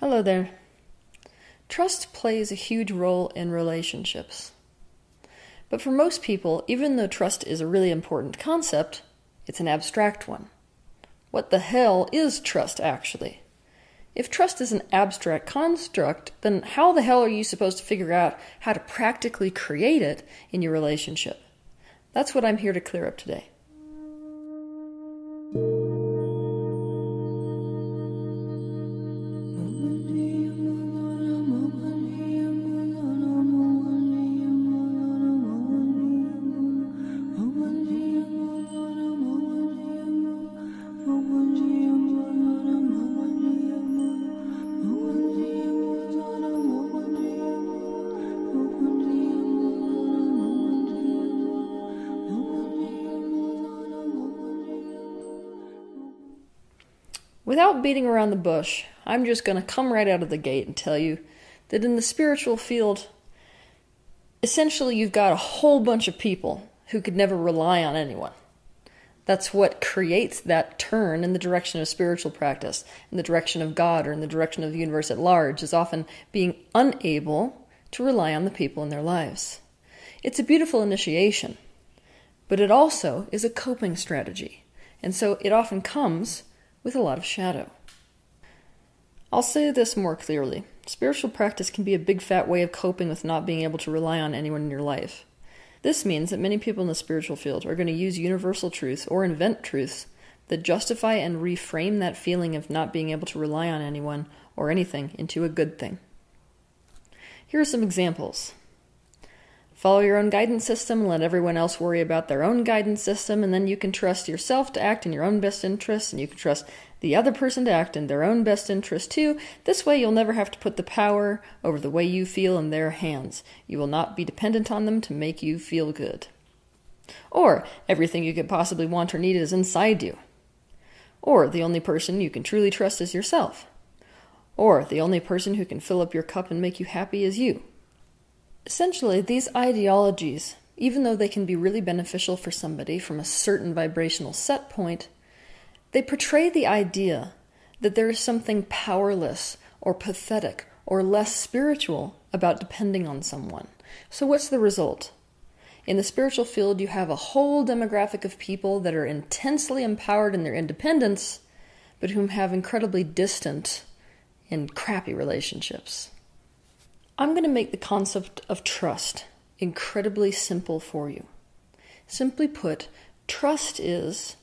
Hello there. Trust plays a huge role in relationships. But for most people, even though trust is a really important concept, it's an abstract one. What the hell is trust actually? If trust is an abstract construct, then how the hell are you supposed to figure out how to practically create it in your relationship? That's what I'm here to clear up today. Without beating around the bush, I'm just going to come right out of the gate and tell you that in the spiritual field, essentially you've got a whole bunch of people who could never rely on anyone. That's what creates that turn in the direction of spiritual practice, in the direction of God, or in the direction of the universe at large, is often being unable to rely on the people in their lives. It's a beautiful initiation, but it also is a coping strategy. And so it often comes with a lot of shadow. I'll say this more clearly spiritual practice can be a big fat way of coping with not being able to rely on anyone in your life. This means that many people in the spiritual field are going to use universal truths or invent truths that justify and reframe that feeling of not being able to rely on anyone or anything into a good thing. Here are some examples. Follow your own guidance system, let everyone else worry about their own guidance system, and then you can trust yourself to act in your own best interest, and you can trust the other person to act in their own best interest too. This way, you'll never have to put the power over the way you feel in their hands. You will not be dependent on them to make you feel good. Or, everything you could possibly want or need is inside you. Or, the only person you can truly trust is yourself. Or, the only person who can fill up your cup and make you happy is you. Essentially, these ideologies, even though they can be really beneficial for somebody from a certain vibrational set point, they portray the idea that there is something powerless or pathetic or less spiritual about depending on someone. So, what's the result? In the spiritual field, you have a whole demographic of people that are intensely empowered in their independence, but whom have incredibly distant and crappy relationships. I'm going to make the concept of trust incredibly simple for you. Simply put, trust is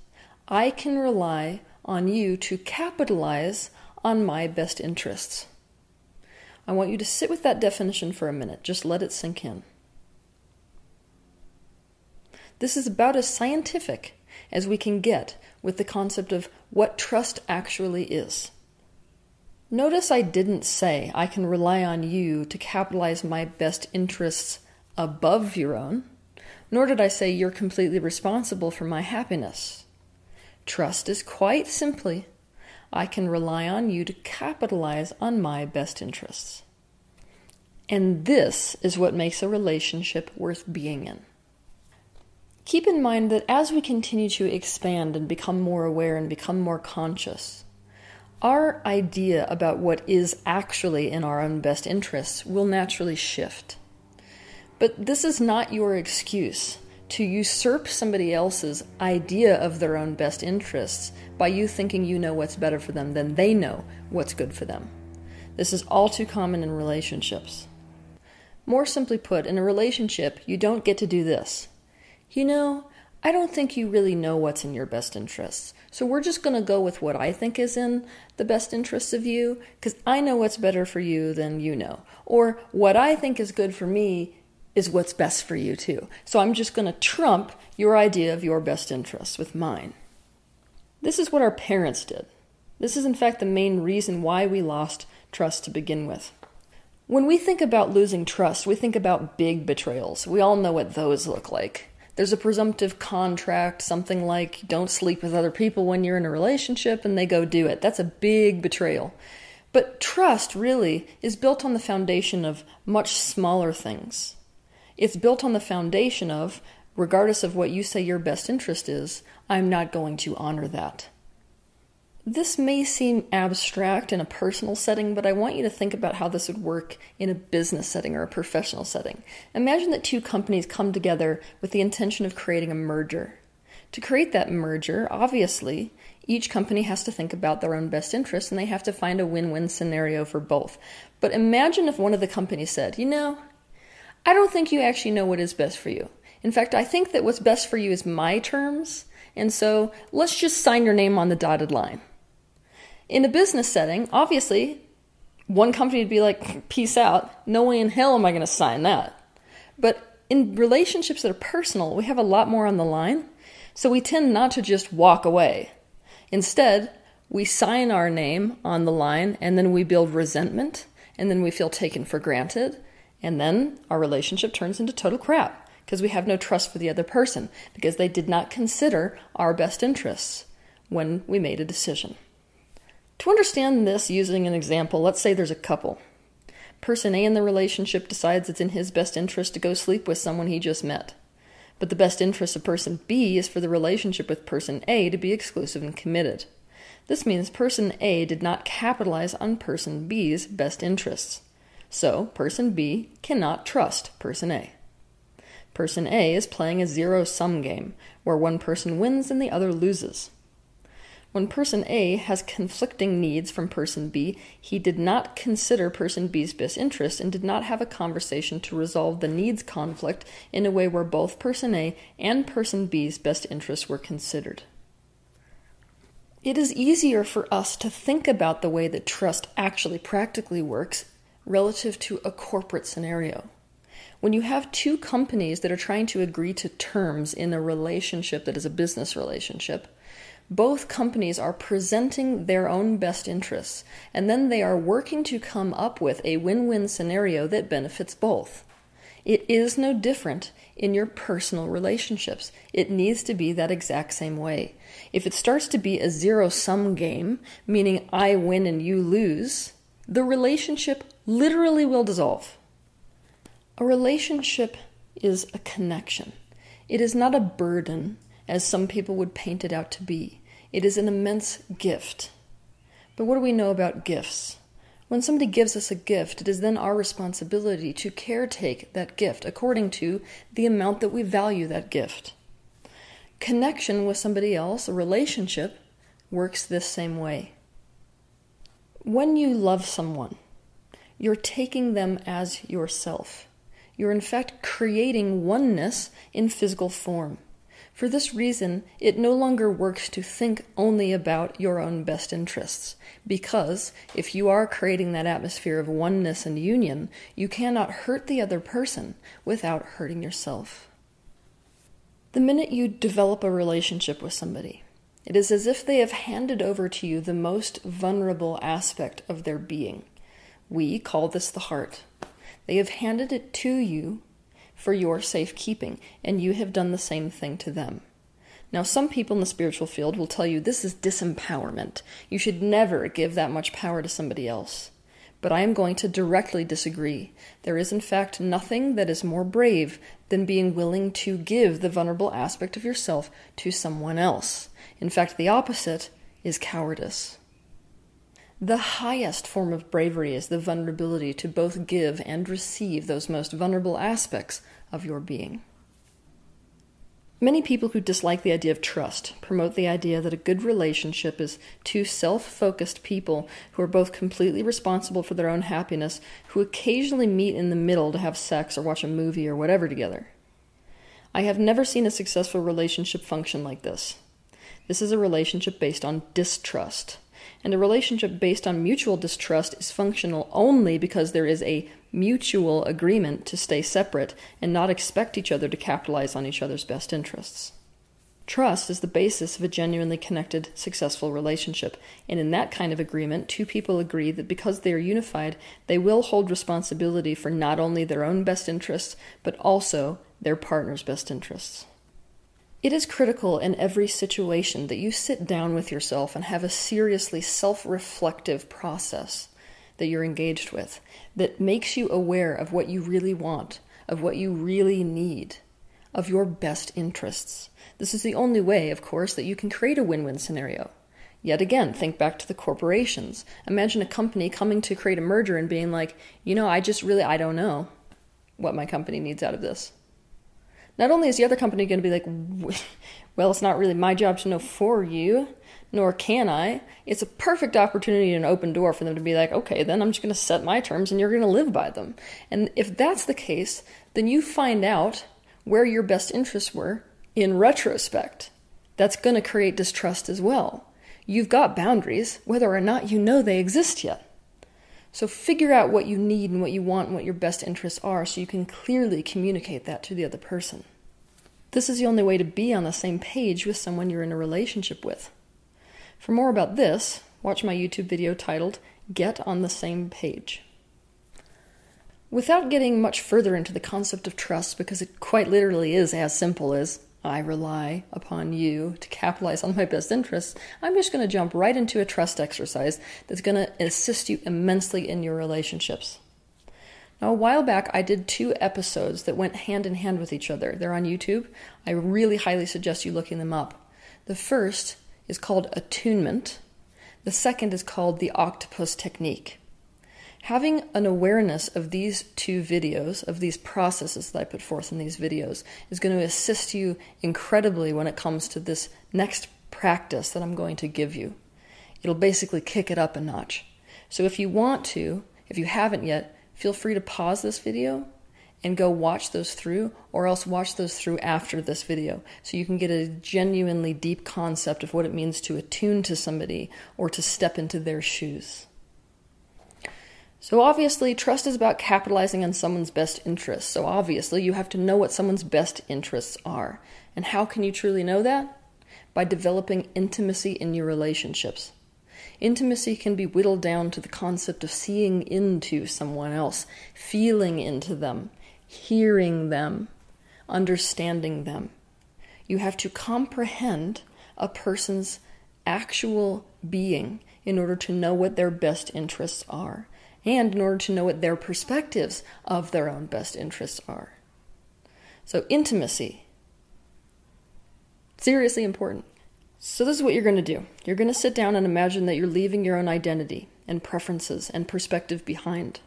I can rely on you to capitalize on my best interests. I want you to sit with that definition for a minute. Just let it sink in. This is about as scientific as we can get with the concept of what trust actually is. Notice I didn't say I can rely on you to capitalize my best interests above your own, nor did I say you're completely responsible for my happiness. Trust is quite simply I can rely on you to capitalize on my best interests. And this is what makes a relationship worth being in. Keep in mind that as we continue to expand and become more aware and become more conscious, our idea about what is actually in our own best interests will naturally shift. But this is not your excuse to usurp somebody else's idea of their own best interests by you thinking you know what's better for them than they know what's good for them. This is all too common in relationships. More simply put, in a relationship, you don't get to do this. You know, I don't think you really know what's in your best interests. So we're just going to go with what I think is in the best interests of you because I know what's better for you than you know. Or what I think is good for me is what's best for you too. So I'm just going to trump your idea of your best interests with mine. This is what our parents did. This is, in fact, the main reason why we lost trust to begin with. When we think about losing trust, we think about big betrayals. We all know what those look like there's a presumptive contract, something like don't sleep with other people when you're in a relationship, and they go do it. That's a big betrayal. But trust really is built on the foundation of much smaller things. It's built on the foundation of, regardless of what you say your best interest is, I'm not going to honor that. This may seem abstract in a personal setting, but I want you to think about how this would work in a business setting or a professional setting. Imagine that two companies come together with the intention of creating a merger. To create that merger, obviously, each company has to think about their own best interests and they have to find a win win scenario for both. But imagine if one of the companies said, you know, I don't think you actually know what is best for you. In fact, I think that what's best for you is my terms, and so let's just sign your name on the dotted line. In a business setting, obviously, one company would be like, peace out. No way in hell am I going to sign that. But in relationships that are personal, we have a lot more on the line. So we tend not to just walk away. Instead, we sign our name on the line and then we build resentment and then we feel taken for granted. And then our relationship turns into total crap because we have no trust for the other person because they did not consider our best interests when we made a decision. To understand this using an example, let's say there's a couple. Person A in the relationship decides it's in his best interest to go sleep with someone he just met. But the best interest of person B is for the relationship with person A to be exclusive and committed. This means person A did not capitalize on person B's best interests. So, person B cannot trust person A. Person A is playing a zero sum game, where one person wins and the other loses. When person A has conflicting needs from person B, he did not consider person B's best interest and did not have a conversation to resolve the needs conflict in a way where both person A and person B's best interests were considered. It is easier for us to think about the way that trust actually practically works relative to a corporate scenario. When you have two companies that are trying to agree to terms in a relationship that is a business relationship, both companies are presenting their own best interests, and then they are working to come up with a win win scenario that benefits both. It is no different in your personal relationships. It needs to be that exact same way. If it starts to be a zero sum game, meaning I win and you lose, the relationship literally will dissolve. A relationship is a connection. It is not a burden as some people would paint it out to be. It is an immense gift. But what do we know about gifts? When somebody gives us a gift, it is then our responsibility to caretake that gift according to the amount that we value that gift. Connection with somebody else, a relationship, works this same way. When you love someone, you're taking them as yourself. You're in fact creating oneness in physical form. For this reason, it no longer works to think only about your own best interests, because if you are creating that atmosphere of oneness and union, you cannot hurt the other person without hurting yourself. The minute you develop a relationship with somebody, it is as if they have handed over to you the most vulnerable aspect of their being. We call this the heart. They have handed it to you for your safekeeping, and you have done the same thing to them. Now, some people in the spiritual field will tell you this is disempowerment. You should never give that much power to somebody else. But I am going to directly disagree. There is, in fact, nothing that is more brave than being willing to give the vulnerable aspect of yourself to someone else. In fact, the opposite is cowardice. The highest form of bravery is the vulnerability to both give and receive those most vulnerable aspects of your being. Many people who dislike the idea of trust promote the idea that a good relationship is two self focused people who are both completely responsible for their own happiness, who occasionally meet in the middle to have sex or watch a movie or whatever together. I have never seen a successful relationship function like this. This is a relationship based on distrust and a relationship based on mutual distrust is functional only because there is a mutual agreement to stay separate and not expect each other to capitalize on each other's best interests. Trust is the basis of a genuinely connected, successful relationship, and in that kind of agreement, two people agree that because they are unified, they will hold responsibility for not only their own best interests, but also their partner's best interests. It is critical in every situation that you sit down with yourself and have a seriously self reflective process that you're engaged with that makes you aware of what you really want, of what you really need, of your best interests. This is the only way, of course, that you can create a win win scenario. Yet again, think back to the corporations. Imagine a company coming to create a merger and being like, you know, I just really, I don't know what my company needs out of this. Not only is the other company going to be like, well, it's not really my job to know for you, nor can I. It's a perfect opportunity and an open door for them to be like, okay, then I'm just going to set my terms and you're going to live by them. And if that's the case, then you find out where your best interests were in retrospect. That's going to create distrust as well. You've got boundaries, whether or not you know they exist yet. So figure out what you need and what you want and what your best interests are so you can clearly communicate that to the other person. This is the only way to be on the same page with someone you're in a relationship with. For more about this, watch my YouTube video titled Get on the Same Page. Without getting much further into the concept of trust, because it quite literally is as simple as I rely upon you to capitalize on my best interests, I'm just going to jump right into a trust exercise that's going to assist you immensely in your relationships. Now, a while back, I did two episodes that went hand in hand with each other. They're on YouTube. I really highly suggest you looking them up. The first is called attunement, the second is called the octopus technique. Having an awareness of these two videos, of these processes that I put forth in these videos, is going to assist you incredibly when it comes to this next practice that I'm going to give you. It'll basically kick it up a notch. So if you want to, if you haven't yet, feel free to pause this video and go watch those through, or else watch those through after this video so you can get a genuinely deep concept of what it means to attune to somebody or to step into their shoes. So, obviously, trust is about capitalizing on someone's best interests. So, obviously, you have to know what someone's best interests are. And how can you truly know that? By developing intimacy in your relationships. Intimacy can be whittled down to the concept of seeing into someone else, feeling into them, hearing them, understanding them. You have to comprehend a person's actual being in order to know what their best interests are and in order to know what their perspectives of their own best interests are. So, intimacy. Seriously important. So, this is what you're going to do you're going to sit down and imagine that you're leaving your own identity and preferences and perspective behind.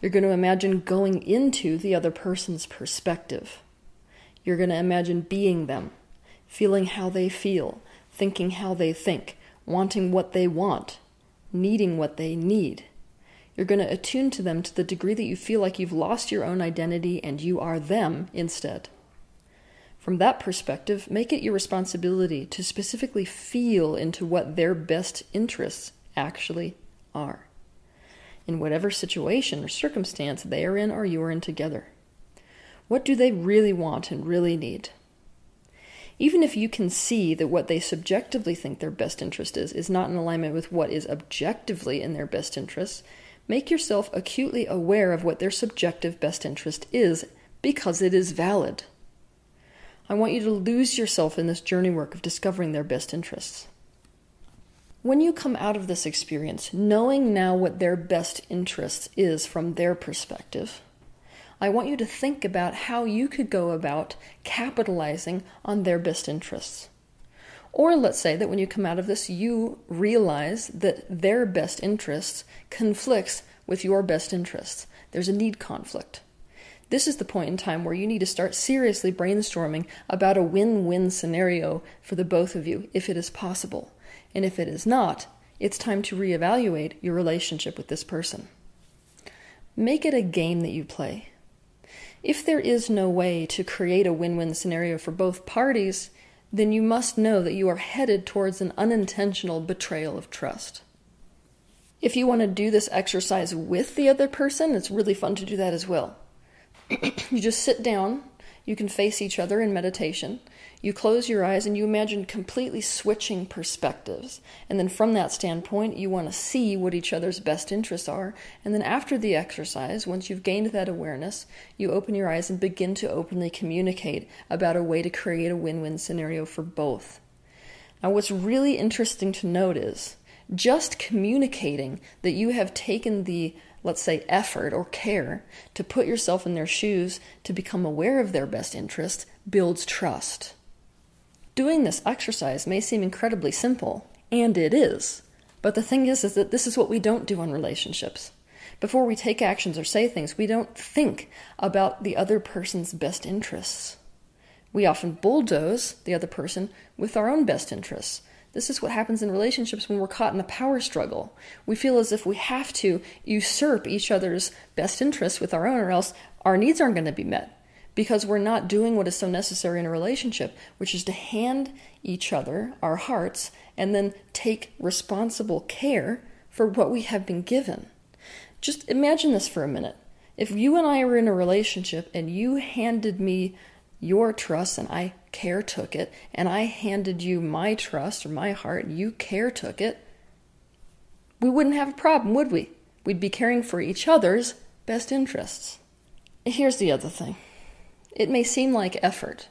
You're going to imagine going into the other person's perspective. You're going to imagine being them, feeling how they feel, thinking how they think, wanting what they want, needing what they need. You're going to attune to them to the degree that you feel like you've lost your own identity and you are them instead. From that perspective, make it your responsibility to specifically feel into what their best interests actually are, in whatever situation or circumstance they are in or you are in together. What do they really want and really need? Even if you can see that what they subjectively think their best interest is is not in alignment with what is objectively in their best interest, Make yourself acutely aware of what their subjective best interest is because it is valid. I want you to lose yourself in this journey work of discovering their best interests. When you come out of this experience, knowing now what their best interest is from their perspective, I want you to think about how you could go about capitalizing on their best interests. Or let's say that when you come out of this, you realize that their best interests conflicts with your best interests. There's a need conflict. This is the point in time where you need to start seriously brainstorming about a win win scenario for the both of you, if it is possible. And if it is not, it's time to reevaluate your relationship with this person. Make it a game that you play. If there is no way to create a win win scenario for both parties, then you must know that you are headed towards an unintentional betrayal of trust. If you want to do this exercise with the other person, it's really fun to do that as well. you just sit down, you can face each other in meditation, you close your eyes and you imagine completely switching perspectives. And then from that standpoint, you want to see what each other's best interests are. And then after the exercise, once you've gained that awareness, you open your eyes and begin to openly communicate about a way to create a win win scenario for both. Now, what's really interesting to note is just communicating that you have taken the let's say effort or care to put yourself in their shoes to become aware of their best interests builds trust. Doing this exercise may seem incredibly simple, And it is. But the thing is, is that this is what we don't do in relationships. Before we take actions or say things, we don't think about the other person's best interests. We often bulldoze the other person with our own best interests. This is what happens in relationships when we're caught in a power struggle. We feel as if we have to usurp each other's best interests with our own, or else our needs aren't going to be met because we're not doing what is so necessary in a relationship, which is to hand each other our hearts and then take responsible care for what we have been given. Just imagine this for a minute. If you and I were in a relationship and you handed me your trust and I care took it, and I handed you my trust or my heart and you care took it, we wouldn't have a problem, would we? We'd be caring for each other's best interests. Here's the other thing it may seem like effort,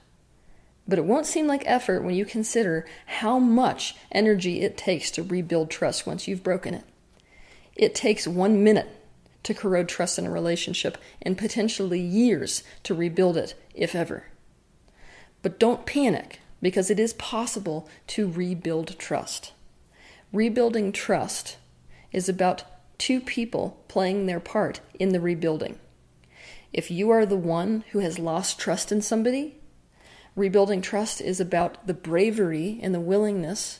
but it won't seem like effort when you consider how much energy it takes to rebuild trust once you've broken it. It takes one minute to corrode trust in a relationship and potentially years to rebuild it, if ever. But don't panic because it is possible to rebuild trust. Rebuilding trust is about two people playing their part in the rebuilding. If you are the one who has lost trust in somebody, rebuilding trust is about the bravery and the willingness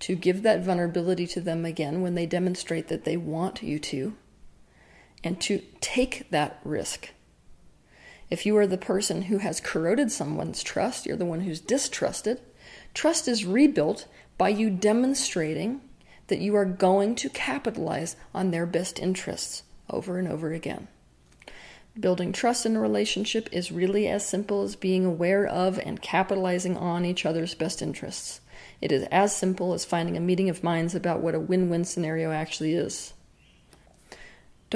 to give that vulnerability to them again when they demonstrate that they want you to, and to take that risk. If you are the person who has corroded someone's trust, you're the one who's distrusted, trust is rebuilt by you demonstrating that you are going to capitalize on their best interests over and over again. Building trust in a relationship is really as simple as being aware of and capitalizing on each other's best interests. It is as simple as finding a meeting of minds about what a win win scenario actually is.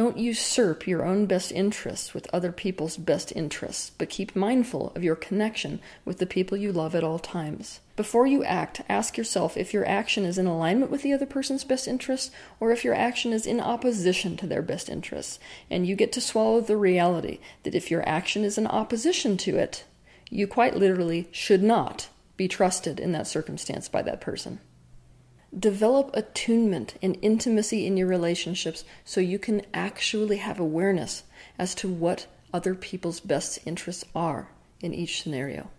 Don't usurp your own best interests with other people's best interests, but keep mindful of your connection with the people you love at all times. Before you act, ask yourself if your action is in alignment with the other person's best interests or if your action is in opposition to their best interests. And you get to swallow the reality that if your action is in opposition to it, you quite literally should not be trusted in that circumstance by that person. Develop attunement and intimacy in your relationships so you can actually have awareness as to what other people's best interests are in each scenario.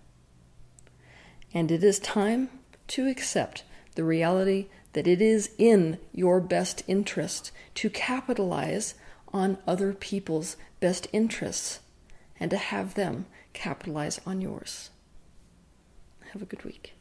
And it is time to accept the reality that it is in your best interest to capitalize on other people's best interests and to have them capitalize on yours. Have a good week.